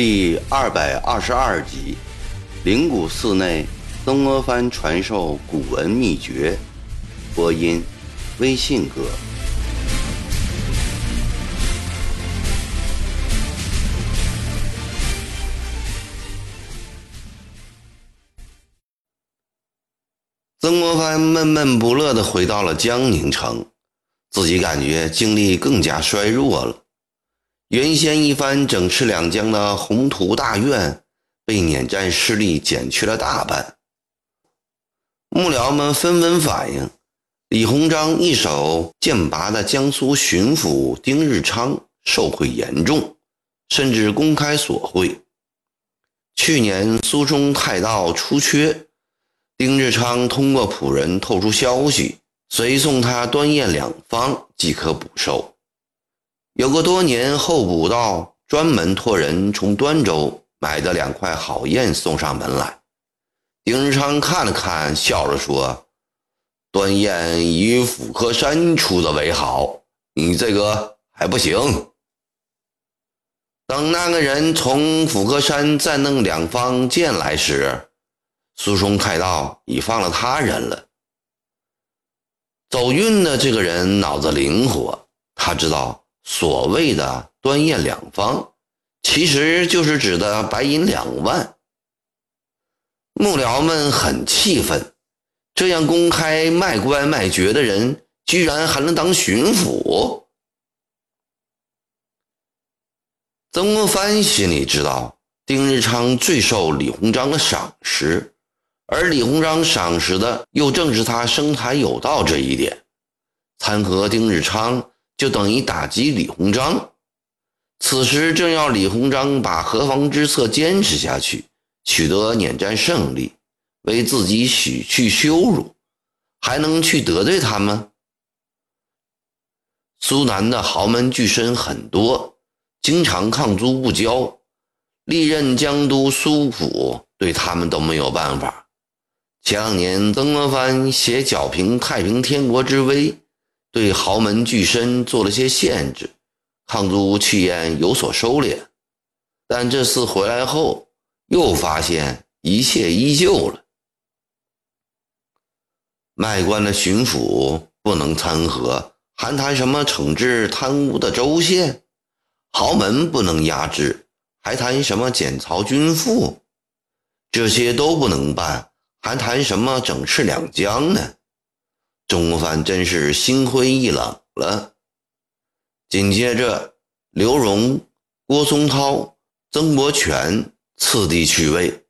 第二百二十二集，灵谷寺内，曾国藩传授古文秘诀。播音：微信哥。曾国藩闷闷不乐地回到了江宁城，自己感觉精力更加衰弱了。原先一番整饬两江的宏图大愿，被碾战势力减去了大半。幕僚们纷纷反映，李鸿章一手剑拔的江苏巡抚丁日昌受贿严重，甚至公开索贿。去年苏中太道出缺。丁日昌通过仆人透出消息，随送他端砚两方即可补收。有个多年候补道专门托人从端州买的两块好砚送上门来。丁日昌看了看，笑着说：“端砚以斧柯山出的为好，你这个还不行。”等那个人从斧柯山再弄两方剑来时，苏松太道已放了他人了。走运的这个人脑子灵活，他知道所谓的端砚两方，其实就是指的白银两万。幕僚们很气愤，这样公开卖官卖爵的人，居然还能当巡抚。曾国藩心里知道，丁日昌最受李鸿章的赏识。而李鸿章赏识的又正是他生财有道这一点，参合丁日昌就等于打击李鸿章。此时正要李鸿章把何方之策坚持下去，取得碾战胜利，为自己洗去羞辱，还能去得罪他吗？苏南的豪门巨绅很多，经常抗租不交，历任江都苏府对他们都没有办法。前两年，曾国藩携剿平太平天国之威，对豪门巨绅做了些限制，抗租气焰有所收敛。但这次回来后，又发现一切依旧了。卖官的巡抚不能参合，还谈什么惩治贪污的州县？豪门不能压制，还谈什么检曹军赋？这些都不能办。还谈什么整治两江呢？曾国藩真是心灰意冷了。紧接着，刘荣、郭松涛、曾国荃次第去位，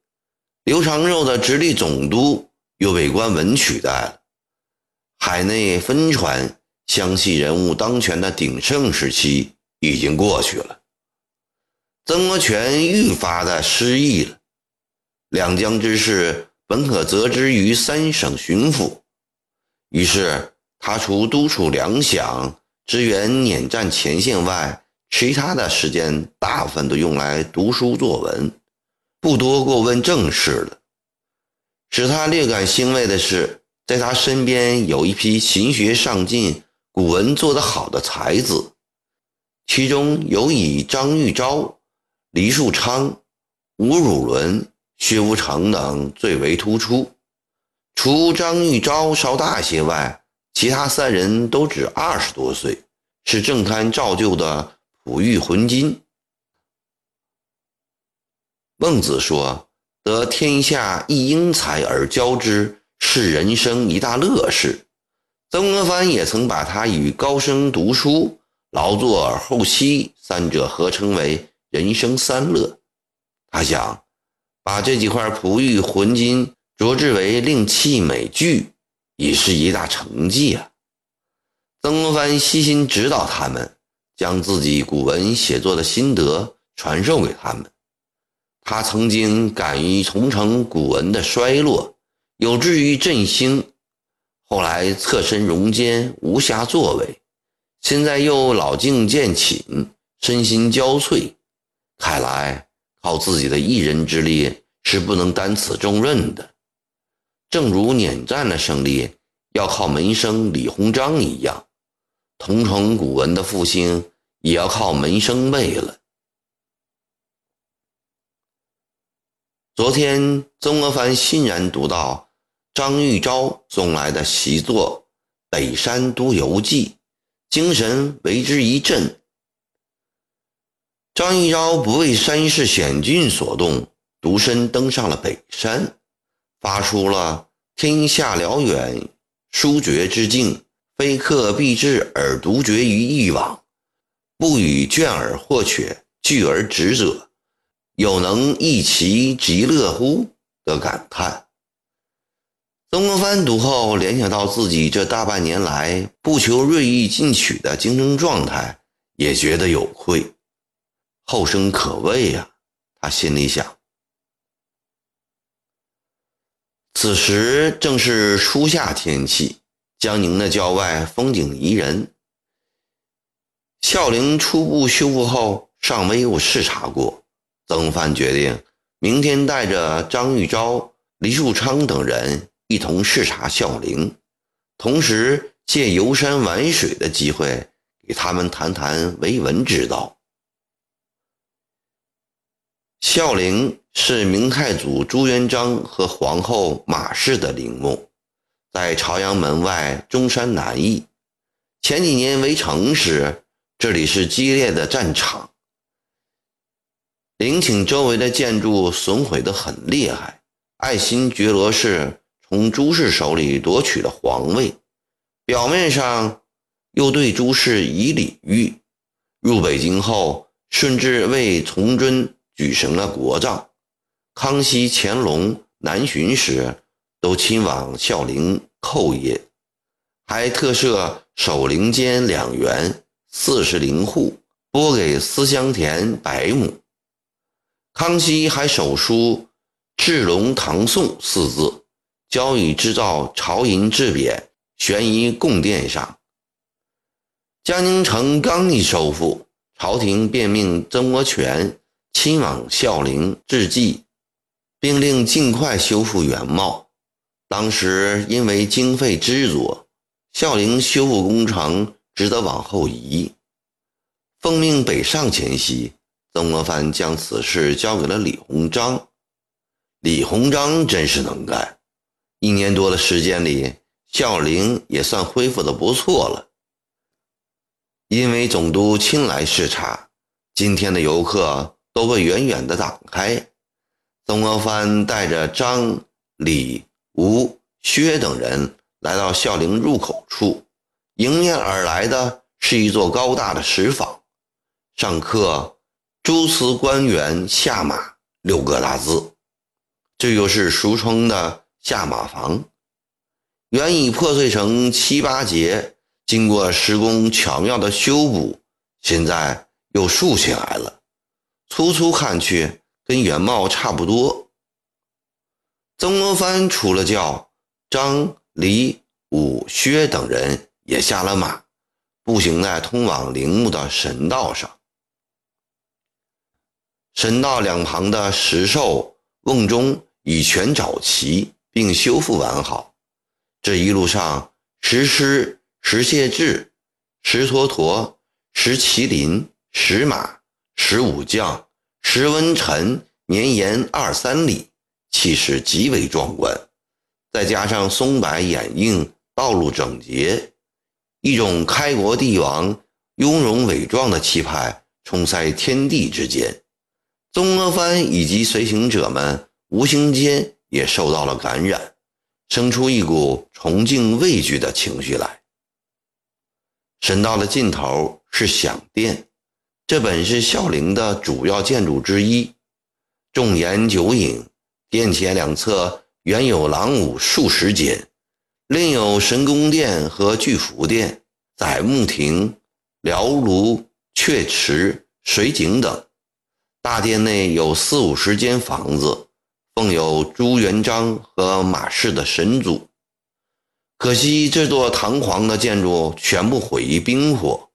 刘长肉的直隶总督又被关文取代了。海内分传湘系人物当权的鼎盛时期已经过去了。曾国荃愈发的失意了，两江之事。本可责之于三省巡抚，于是他除督促粮饷、支援碾战前线外，其他的时间大部分都用来读书作文，不多过问政事了。使他略感欣慰的是，在他身边有一批勤学上进、古文做得好的才子，其中有以张玉昭、黎树昌、吴汝伦。薛无成等最为突出，除张玉昭稍大些外，其他三人都只二十多岁，是正堪照旧的璞玉浑金。孟子说：“得天下一英才而教之，是人生一大乐事。”曾国藩也曾把他与高升读书、劳作后期三者合称为人生三乐。他想。把这几块璞玉浑金卓志为令器美具，已是一大成绩啊！曾国藩悉心指导他们，将自己古文写作的心得传授给他们。他曾经敢于重承古文的衰落，有志于振兴，后来侧身戎间，无暇作为，现在又老境渐寝，身心交瘁，看来。靠自己的一人之力是不能担此重任的，正如碾战的胜利要靠门生李鸿章一样，同城古文的复兴也要靠门生辈了。昨天，曾国藩欣然读到张玉昭送来的习作《北山都游记》，精神为之一振。张玉昭不为山势险峻所动，独身登上了北山，发出了“天下辽远，殊绝之境，非客必至而独绝于一网，不与倦而或却，聚而止者。”有能一其极乐乎的感叹。曾国藩读后联想到自己这大半年来不求锐意进取的精神状态，也觉得有愧，后生可畏呀！他心里想。此时正是初夏天气，江宁的郊外风景宜人。孝陵初步修复后，尚没有视察过。曾藩决定明天带着张玉昭、黎树昌等人一同视察孝陵，同时借游山玩水的机会，给他们谈谈维文之道。孝陵是明太祖朱元璋和皇后马氏的陵墓，在朝阳门外中山南翼。前几年围城时，这里是激烈的战场。陵寝周围的建筑损毁得很厉害。爱新觉罗氏从朱氏手里夺取了皇位，表面上又对朱氏以礼遇。入北京后，顺治为崇祯举行了国葬。康熙、乾隆南巡时，都亲往孝陵叩谒，还特设守陵监两员，四十陵户，拨给思乡田百亩。康熙还手书“治隆唐宋”四字，交予制造朝银制匾，悬于贡殿上。江宁城刚一收复，朝廷便命曾国荃亲往孝陵致祭，并令尽快修复原貌。当时因为经费支足，孝陵修复工程只得往后移。奉命北上前夕。曾国藩将此事交给了李鸿章。李鸿章真是能干，一年多的时间里，孝陵也算恢复的不错了。因为总督亲来视察，今天的游客都被远远的挡开。曾国藩带着张、李、吴、薛等人来到孝陵入口处，迎面而来的是一座高大的石坊，上刻。诸祠官员下马六个大字，这就是俗称的下马房。原已破碎成七八节，经过施工巧妙的修补，现在又竖起来了。粗粗看去，跟原貌差不多。曾国藩除了叫张、李、武、薛等人也下了马，步行在通往陵墓的神道上。神道两旁的石兽瓮中已全找齐，并修复完好。这一路上，石狮、石谢志、石坨坨、石麒麟、石马、石武将、石文臣绵延二三里，气势极为壮观。再加上松柏掩映，道路整洁，一种开国帝王雍容伟壮的气派充塞天地之间。曾国藩以及随行者们无形间也受到了感染，生出一股崇敬畏惧的情绪来。神道的尽头是享殿，这本是孝陵的主要建筑之一。重檐九影，殿前两侧原有廊庑数十间，另有神宫殿和聚福殿、载木亭、辽庐、阙池、水井等。大殿内有四五十间房子，奉有朱元璋和马氏的神祖。可惜这座堂皇的建筑全部毁于兵火，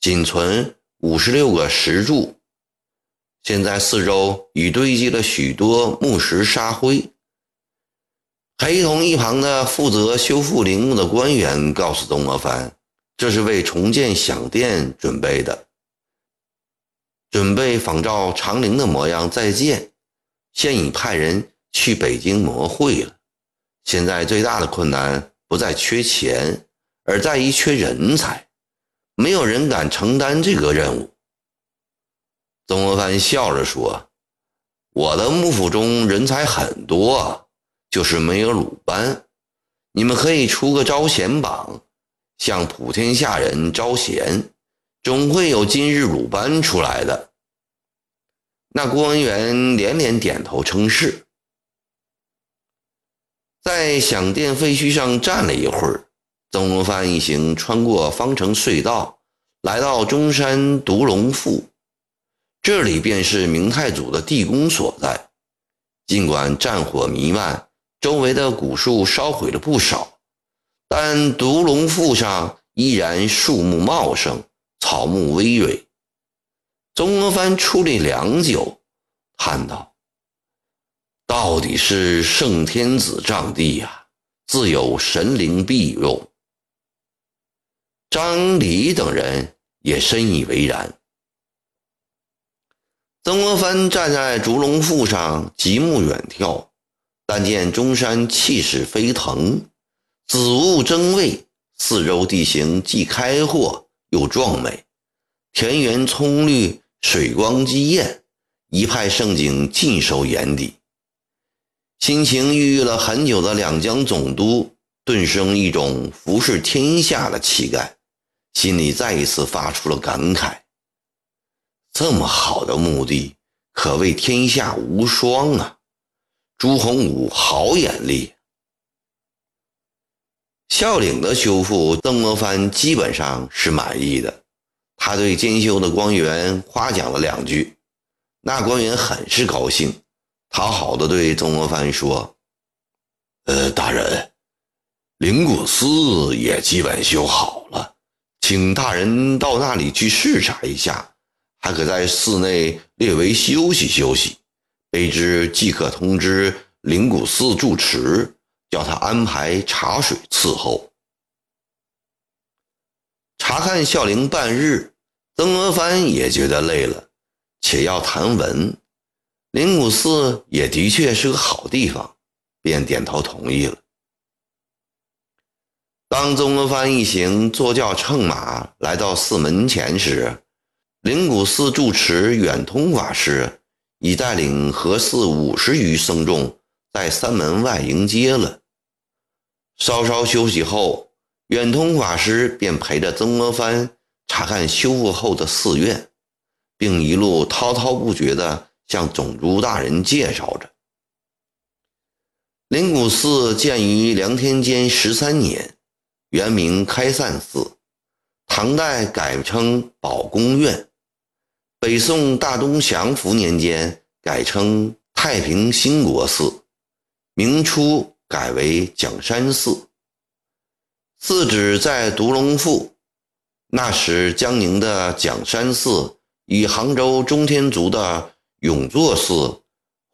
仅存五十六个石柱。现在四周已堆积了许多木石沙灰。陪同一旁的负责修复陵墓的官员告诉曾国藩，这是为重建享殿准备的。准备仿照长陵的模样再建，现已派人去北京磨会了。现在最大的困难不在缺钱，而在于缺人才，没有人敢承担这个任务。曾国藩笑着说：“我的幕府中人才很多，就是没有鲁班。你们可以出个招贤榜，向普天下人招贤，总会有今日鲁班出来的。”那郭文元连连点头称是，在响殿废墟上站了一会儿，曾国藩一行穿过方城隧道，来到中山独龙赋，这里便是明太祖的地宫所在。尽管战火弥漫，周围的古树烧毁了不少，但独龙赋上依然树木茂盛，草木葳蕤。曾国藩矗立良久，叹道：“到底是圣天子仗地呀，自有神灵庇佑。”张礼等人也深以为然。曾国藩站在烛龙腹上，极目远眺，但见中山气势飞腾，紫雾争蔚，四周地形既开阔又壮美，田园葱绿。水光激艳，一派盛景尽收眼底。心情郁郁了很久的两江总督顿生一种服侍天下的气概，心里再一次发出了感慨：这么好的墓地，可谓天下无双啊！朱洪武好眼力。孝陵的修复，曾国藩基本上是满意的。他对监修的官员夸奖了两句，那官员很是高兴，讨好的对曾国藩说：“呃，大人，灵谷寺也基本修好，请大人到那里去视察一下，还可在寺内略微休息休息。卑职即可通知灵谷寺住持，叫他安排茶水伺候。”查看孝陵半日，曾国藩也觉得累了，且要谈文。灵谷寺也的确是个好地方，便点头同意了。当曾国藩一行坐轿乘马来到寺门前时，灵谷寺住持远通法师已带领和寺五十余僧众在山门外迎接了。稍稍休息后。远通法师便陪着曾国藩查看修复后的寺院，并一路滔滔不绝地向总督大人介绍着。灵谷寺建于梁天监十三年，原名开善寺，唐代改称宝公院，北宋大东祥符年间改称太平兴国寺，明初改为蒋山寺。寺址在独龙腹，那时江宁的蒋山寺与杭州中天竺的永作寺、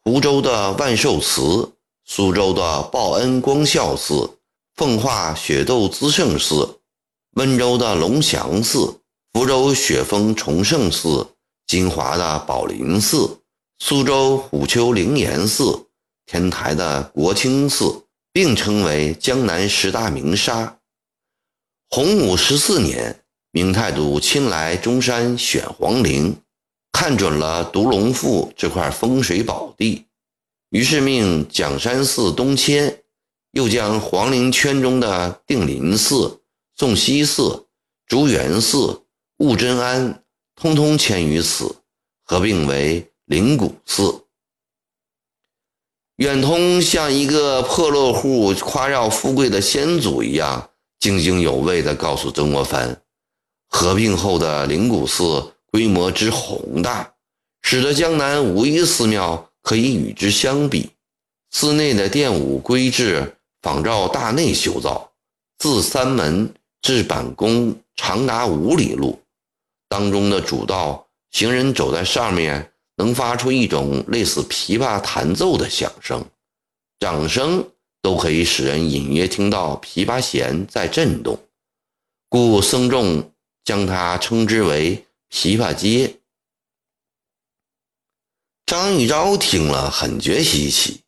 湖州的万寿祠、苏州的报恩光孝寺、奉化雪窦资圣寺、温州的龙翔寺、福州雪峰崇圣寺、金华的宝林寺、苏州虎丘灵岩寺、天台的国清寺，并称为江南十大名刹。洪武十四年，明太祖亲来中山选皇陵，看准了独龙赋这块风水宝地，于是命蒋山寺东迁，又将皇陵圈中的定林寺、宋西寺、竹园寺、悟真庵通通迁于此，合并为灵谷寺。远通像一个破落户夸耀富贵的先祖一样。津津有味地告诉曾国藩，合并后的灵谷寺规模之宏大，使得江南无一寺庙可以与之相比。寺内的殿武规制仿照大内修造，自三门至板宫长达五里路，当中的主道，行人走在上面能发出一种类似琵琶弹奏的响声，掌声。都可以使人隐约听到琵琶弦在震动，故僧众将它称之为琵琶街。张玉昭听了，很觉稀奇。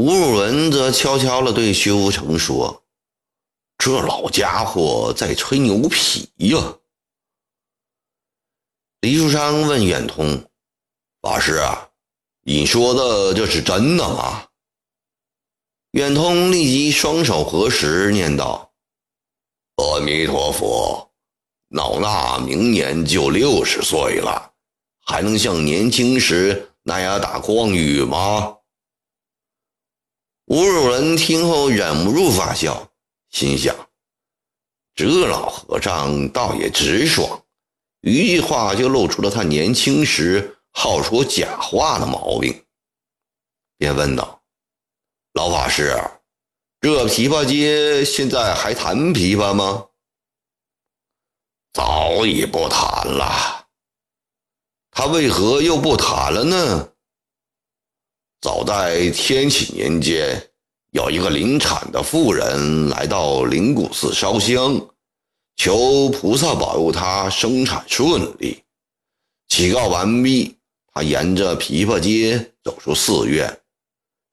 吴汝文则悄悄地对薛福成说：“这老家伙在吹牛皮呀。”李树昌问远通：“法师，你说的这是真的吗？”远通立即双手合十，念道：“阿弥陀佛，老衲明年就六十岁了，还能像年轻时那样打诳语吗？”吴汝文听后忍不住发笑，心想：这老和尚倒也直爽，一句话就露出了他年轻时好说假话的毛病，便问道：“老法师，这琵琶街现在还弹琵琶吗？”“早已不弹了。”“他为何又不弹了呢？”早在天启年间，有一个临产的妇人来到灵谷寺烧香，求菩萨保佑她生产顺利。祈告完毕，她沿着琵琶街走出寺院，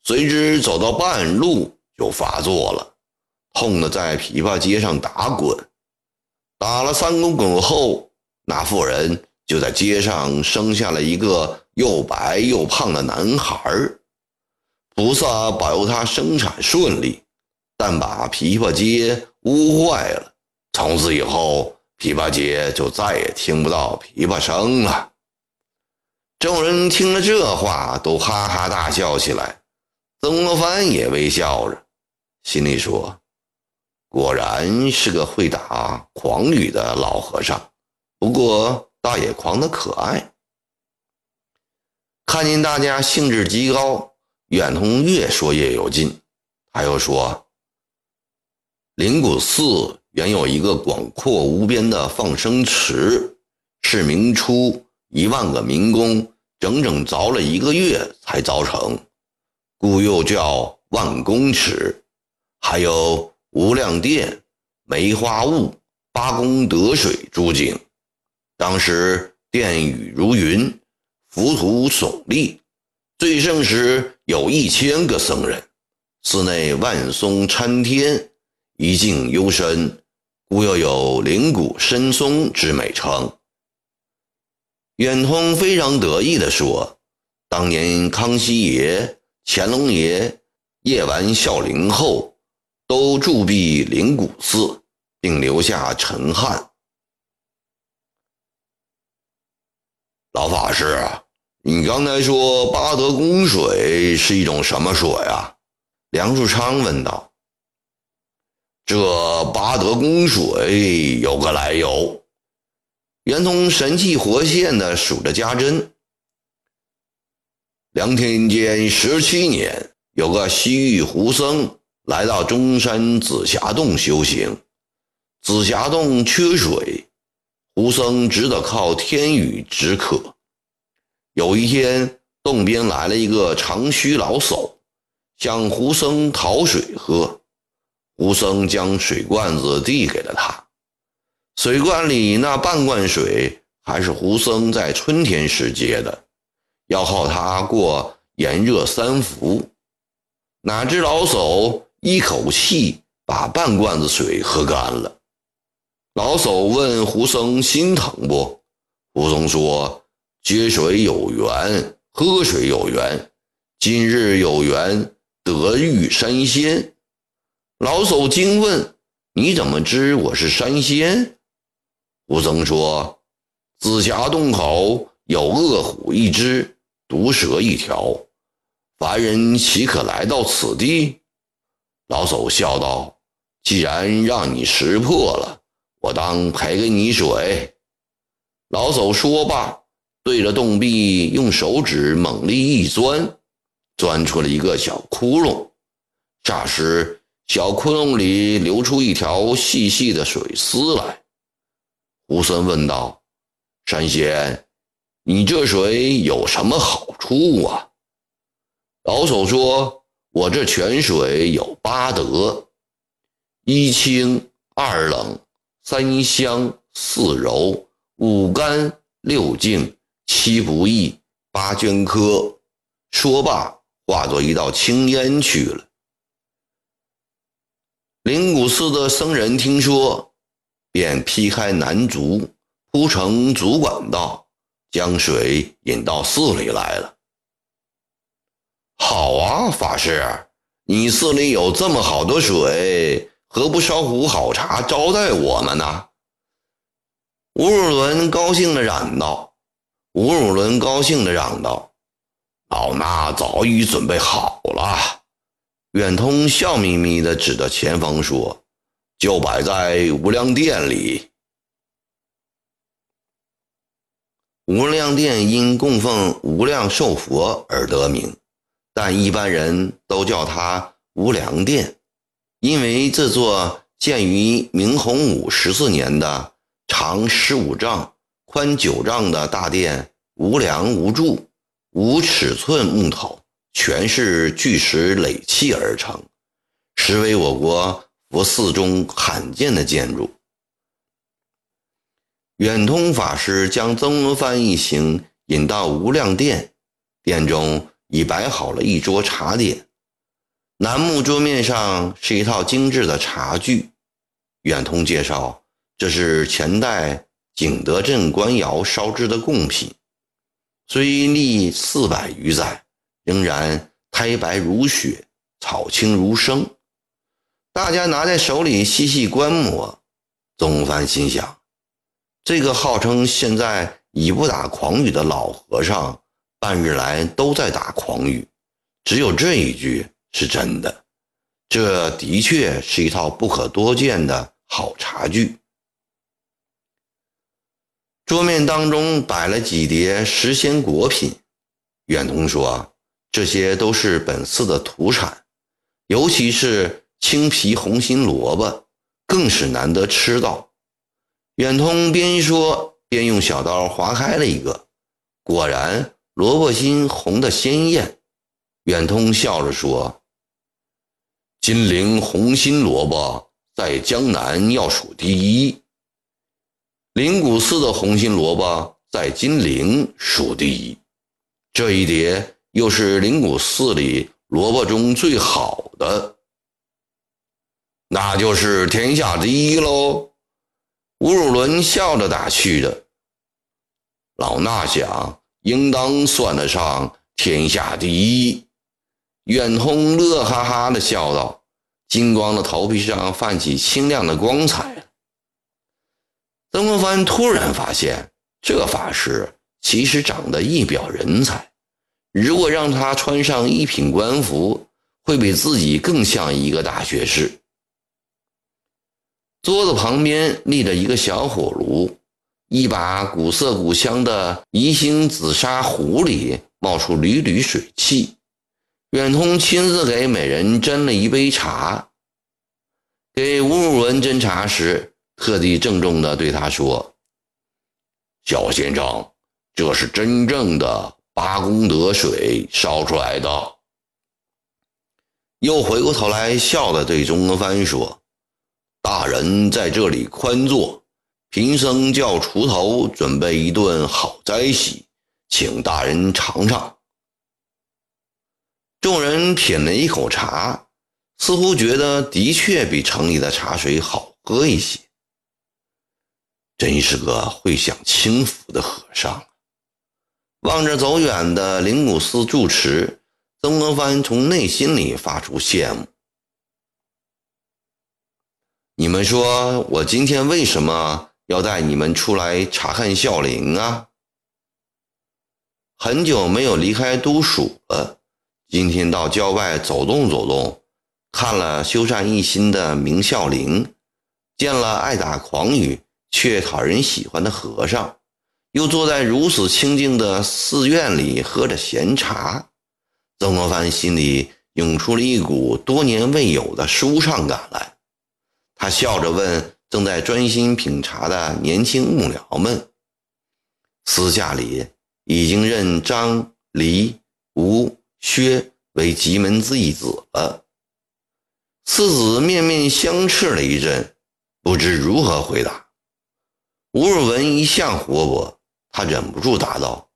谁知走到半路就发作了，痛得在琵琶街上打滚。打了三个滚后，那妇人就在街上生下了一个又白又胖的男孩儿。菩萨保佑他生产顺利，但把琵琶街污坏了。从此以后，琵琶街就再也听不到琵琶声了。众人听了这话，都哈哈大笑起来。曾国藩也微笑着，心里说：“果然是个会打诳语的老和尚，不过倒也狂得可爱。”看见大家兴致极高。远通越说越有劲，他又说：“灵谷寺原有一个广阔无边的放生池，是明初一万个民工整整凿了一个月才凿成，故又叫万公池。还有无量殿、梅花坞、八功德水诸景。当时殿宇如云，浮屠耸立。”最盛时有一千个僧人，寺内万松参天，一境幽深，故又有灵谷深松之美称。远通非常得意地说：“当年康熙爷、乾隆爷夜完孝陵后，都驻跸灵谷寺，并留下陈汉。”老法师。你刚才说八德宫水是一种什么水啊？梁树昌问道。这八德宫水有个来由。圆通神气活现地数着家珍。梁天监十七年，有个西域胡僧来到中山紫霞洞修行，紫霞洞缺水，胡僧只得靠天雨止渴。有一天，洞边来了一个长须老叟，向胡僧讨水喝。胡僧将水罐子递给了他，水罐里那半罐水还是胡僧在春天时接的，要靠它过炎热三伏。哪知老叟一口气把半罐子水喝干了。老叟问胡僧心疼不？胡僧说。接水有缘，喝水有缘。今日有缘得遇山仙。老叟惊问：“你怎么知我是山仙？”胡僧说：“紫霞洞口有恶虎一只，毒蛇一条，凡人岂可来到此地？”老叟笑道：“既然让你识破了，我当赔给你水。”老叟说罢。对着洞壁用手指猛力一钻，钻出了一个小窟窿。霎时，小窟窿里流出一条细细的水丝来。胡僧问道：“山仙，你这水有什么好处啊？”老叟说：“我这泉水有八德：一清，二冷，三香，四柔，五甘，六净。七不义，八捐科。说罢，化作一道青烟去了。灵谷寺的僧人听说，便劈开南竹，铺成竹管道，将水引到寺里来了。好啊，法师，你寺里有这么好的水，何不烧壶好茶招待我们呢？吴汝伦高兴地嚷道：“吴汝伦高兴地嚷道，老衲早已准备好了。”远通笑眯眯地指着前方说：“就摆在无量殿里。”无量殿因供奉无量寿佛而得名，但一般人都叫它无量殿，因为这座建于明洪武十四年的。长十五丈、宽九丈的大殿，无梁无柱、无尺寸木头，全是巨石垒砌而成，实为我国佛寺中罕见的建筑。远通法师将曾国藩一行引到无量殿，殿中已摆好了一桌茶点，楠木桌面上是一套精致的茶具。远通介绍。这是前代景德镇官窑烧制的贡品，虽历四百余载，仍然胎白如雪，草青如生。大家拿在手里细细观摩。宗藩心想：这个号称现在已不打诳语的老和尚，半日来都在打诳语，只有这一句是真的。这的确是一套不可多见的好茶具。桌面当中摆了几碟时鲜果品，远通说这些都是本寺的土产，尤其是青皮红心萝卜，更是难得吃到。远通边说边用小刀划开了一个，果然萝卜心红的鲜艳。远通笑着说：“金陵红心萝卜在江南要数第一。”灵谷寺的红心萝卜在金陵数第一，这一碟又是灵谷寺里萝卜中最好的，那就是天下第一喽。吴汝伦笑着打趣的：“老衲想，应当算得上天下第一。”远通乐哈哈的笑道，金光的头皮上泛起清亮的光彩。曾国藩突然发现，这法师其实长得一表人才。如果让他穿上一品官服，会比自己更像一个大学士。桌子旁边立着一个小火炉，一把古色古香的宜兴紫砂壶里冒出缕缕水汽。远通亲自给每人斟了一杯茶，给吴汝文斟茶时。特地郑重地对他说：“小先生，这是真正的八功德水烧出来的。”又回过头来笑着对钟国藩说：“大人在这里宽坐，贫僧叫锄头准备一顿好斋席，请大人尝尝。”众人品了一口茶，似乎觉得的确比城里的茶水好喝一些。真是个会享清福的和尚。望着走远的灵谷寺住持，曾国藩从内心里发出羡慕。你们说，我今天为什么要带你们出来查看孝陵啊？很久没有离开都署了，今天到郊外走动走动，看了修缮一新的明孝陵，见了爱打诳语。却讨人喜欢的和尚，又坐在如此清静的寺院里喝着闲茶，曾国藩心里涌出了一股多年未有的舒畅感来。他笑着问正在专心品茶的年轻幕僚们：“私下里已经认张、黎、吴、薛为吉门之义子了。”四子面面相斥了一阵，不知如何回答。吴若文一向活泼，他忍不住答道：“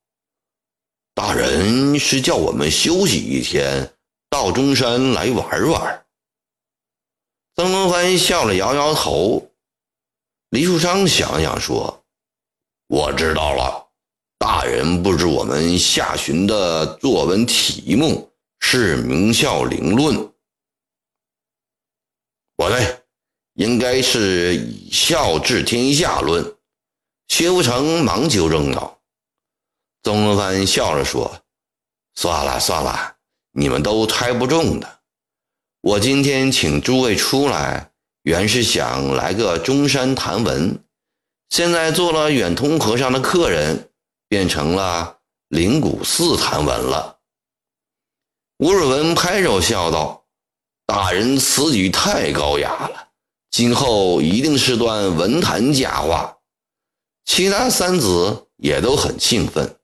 大人是叫我们休息一天，到中山来玩玩。曾国藩笑了，摇摇头。李树昌想想说：“我知道了，大人布置我们下旬的作文题目是《明孝陵论》。不对，应该是以孝治天下论。”薛福成忙纠正道。曾国藩笑着说：“算了算了，你们都猜不中的。我今天请诸位出来，原是想来个中山谈文，现在做了远通和尚的客人，变成了灵谷寺谈文了。”吴若文拍手笑道：“大人此举太高雅了，今后一定是段文坛佳话。”其他三子也都很兴奋。